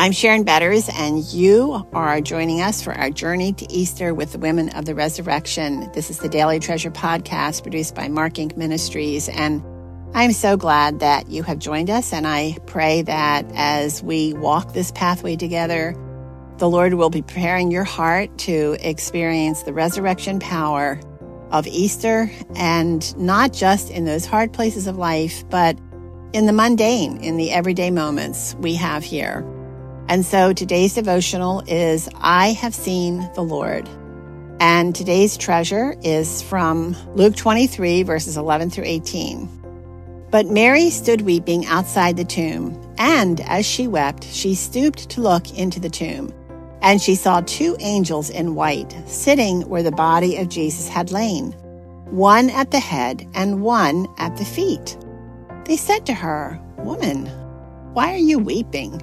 I'm Sharon Betters, and you are joining us for our journey to Easter with the Women of the Resurrection. This is the Daily Treasure podcast produced by Mark Inc. Ministries, and I'm so glad that you have joined us. And I pray that as we walk this pathway together, the Lord will be preparing your heart to experience the resurrection power of Easter, and not just in those hard places of life, but in the mundane, in the everyday moments we have here. And so today's devotional is I have seen the Lord. And today's treasure is from Luke 23, verses 11 through 18. But Mary stood weeping outside the tomb, and as she wept, she stooped to look into the tomb. And she saw two angels in white sitting where the body of Jesus had lain, one at the head and one at the feet. They said to her, Woman, why are you weeping?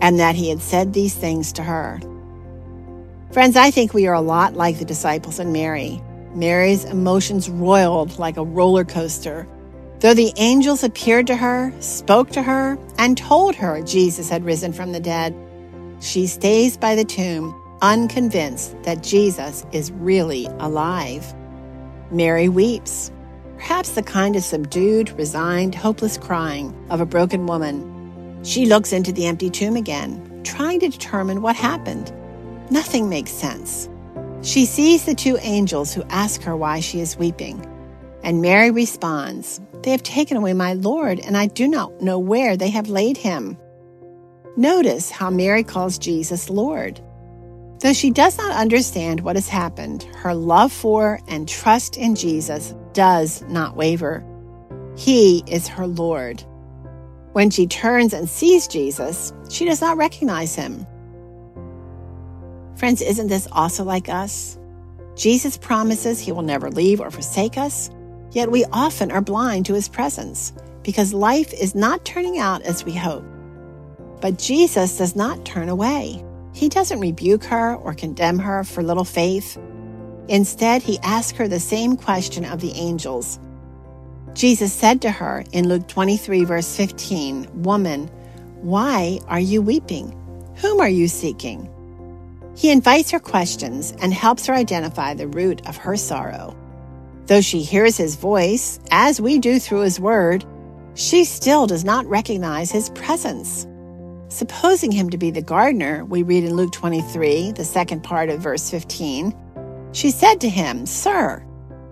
and that he had said these things to her. Friends, I think we are a lot like the disciples and Mary. Mary's emotions roiled like a roller coaster. Though the angels appeared to her, spoke to her, and told her Jesus had risen from the dead, she stays by the tomb, unconvinced that Jesus is really alive. Mary weeps, perhaps the kind of subdued, resigned, hopeless crying of a broken woman she looks into the empty tomb again, trying to determine what happened. Nothing makes sense. She sees the two angels who ask her why she is weeping. And Mary responds, They have taken away my Lord, and I do not know where they have laid him. Notice how Mary calls Jesus Lord. Though she does not understand what has happened, her love for and trust in Jesus does not waver. He is her Lord. When she turns and sees Jesus, she does not recognize him. Friends, isn't this also like us? Jesus promises he will never leave or forsake us, yet we often are blind to his presence because life is not turning out as we hope. But Jesus does not turn away. He doesn't rebuke her or condemn her for little faith. Instead, he asks her the same question of the angels Jesus said to her in Luke 23, verse 15, Woman, why are you weeping? Whom are you seeking? He invites her questions and helps her identify the root of her sorrow. Though she hears his voice, as we do through his word, she still does not recognize his presence. Supposing him to be the gardener, we read in Luke 23, the second part of verse 15, she said to him, Sir,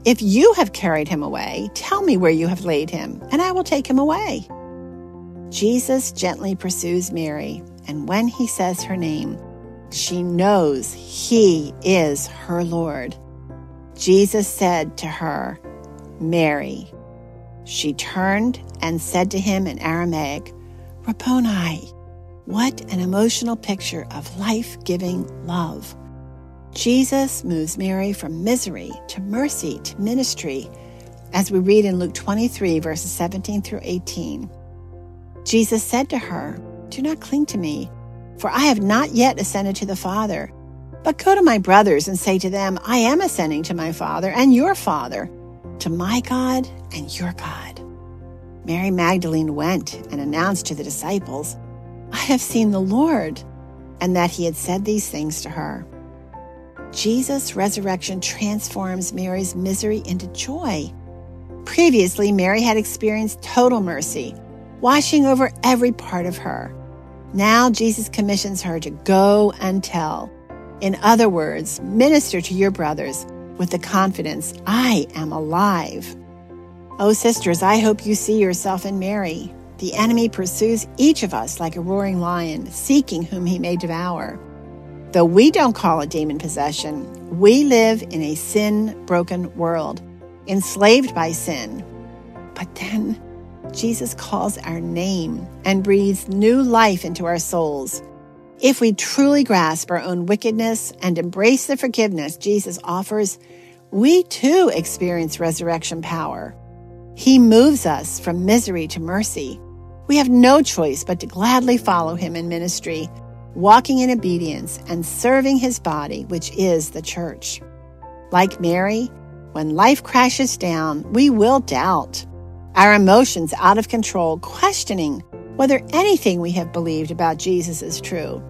if you have carried him away, tell me where you have laid him, and I will take him away. Jesus gently pursues Mary, and when he says her name, she knows he is her Lord. Jesus said to her, Mary. She turned and said to him in Aramaic, Rabboni. What an emotional picture of life giving love. Jesus moves Mary from misery to mercy to ministry, as we read in Luke 23, verses 17 through 18. Jesus said to her, Do not cling to me, for I have not yet ascended to the Father. But go to my brothers and say to them, I am ascending to my Father and your Father, to my God and your God. Mary Magdalene went and announced to the disciples, I have seen the Lord, and that he had said these things to her. Jesus' resurrection transforms Mary's misery into joy. Previously, Mary had experienced total mercy, washing over every part of her. Now Jesus commissions her to go and tell. In other words, minister to your brothers with the confidence, I am alive. Oh, sisters, I hope you see yourself in Mary. The enemy pursues each of us like a roaring lion, seeking whom he may devour. Though we don't call it demon possession, we live in a sin broken world, enslaved by sin. But then Jesus calls our name and breathes new life into our souls. If we truly grasp our own wickedness and embrace the forgiveness Jesus offers, we too experience resurrection power. He moves us from misery to mercy. We have no choice but to gladly follow him in ministry, walking in obedience and serving his body, which is the church. Like Mary, when life crashes down, we will doubt. Our emotions out of control, questioning whether anything we have believed about Jesus is true.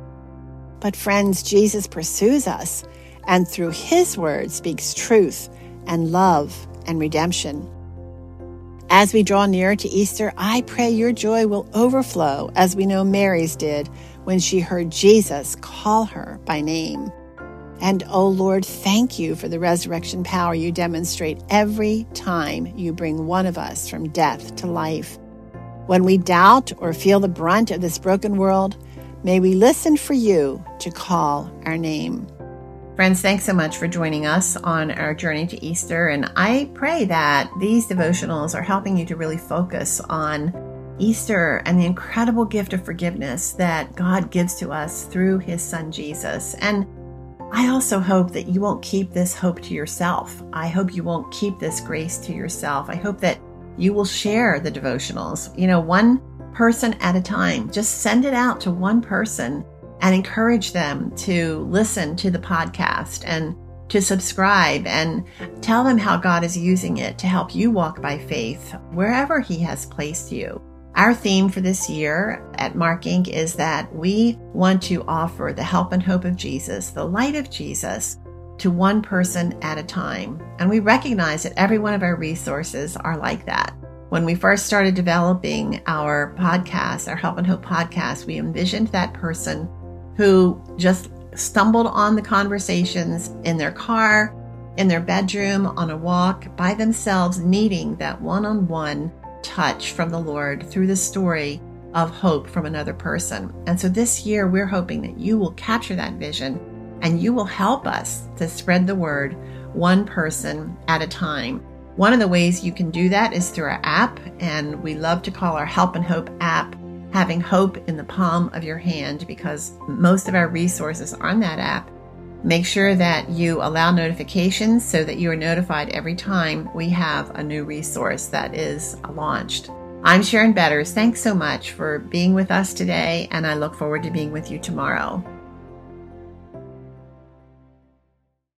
But friends, Jesus pursues us and through his word speaks truth and love and redemption. As we draw nearer to Easter, I pray your joy will overflow as we know Mary's did when she heard Jesus call her by name. And oh Lord, thank you for the resurrection power you demonstrate every time you bring one of us from death to life. When we doubt or feel the brunt of this broken world, may we listen for you to call our name. Friends, thanks so much for joining us on our journey to Easter. And I pray that these devotionals are helping you to really focus on Easter and the incredible gift of forgiveness that God gives to us through his son Jesus. And I also hope that you won't keep this hope to yourself. I hope you won't keep this grace to yourself. I hope that you will share the devotionals, you know, one person at a time. Just send it out to one person and encourage them to listen to the podcast and to subscribe and tell them how God is using it to help you walk by faith wherever He has placed you. Our theme for this year at Mark Inc. is that we want to offer the help and hope of Jesus, the light of Jesus, to one person at a time. And we recognize that every one of our resources are like that. When we first started developing our podcast, our Help and Hope podcast, we envisioned that person who just stumbled on the conversations in their car, in their bedroom, on a walk, by themselves, needing that one on one touch from the Lord through the story of hope from another person. And so this year, we're hoping that you will capture that vision and you will help us to spread the word one person at a time. One of the ways you can do that is through our app, and we love to call our Help and Hope app having hope in the palm of your hand because most of our resources are on that app. Make sure that you allow notifications so that you are notified every time we have a new resource that is launched. I'm Sharon Betters. Thanks so much for being with us today, and I look forward to being with you tomorrow.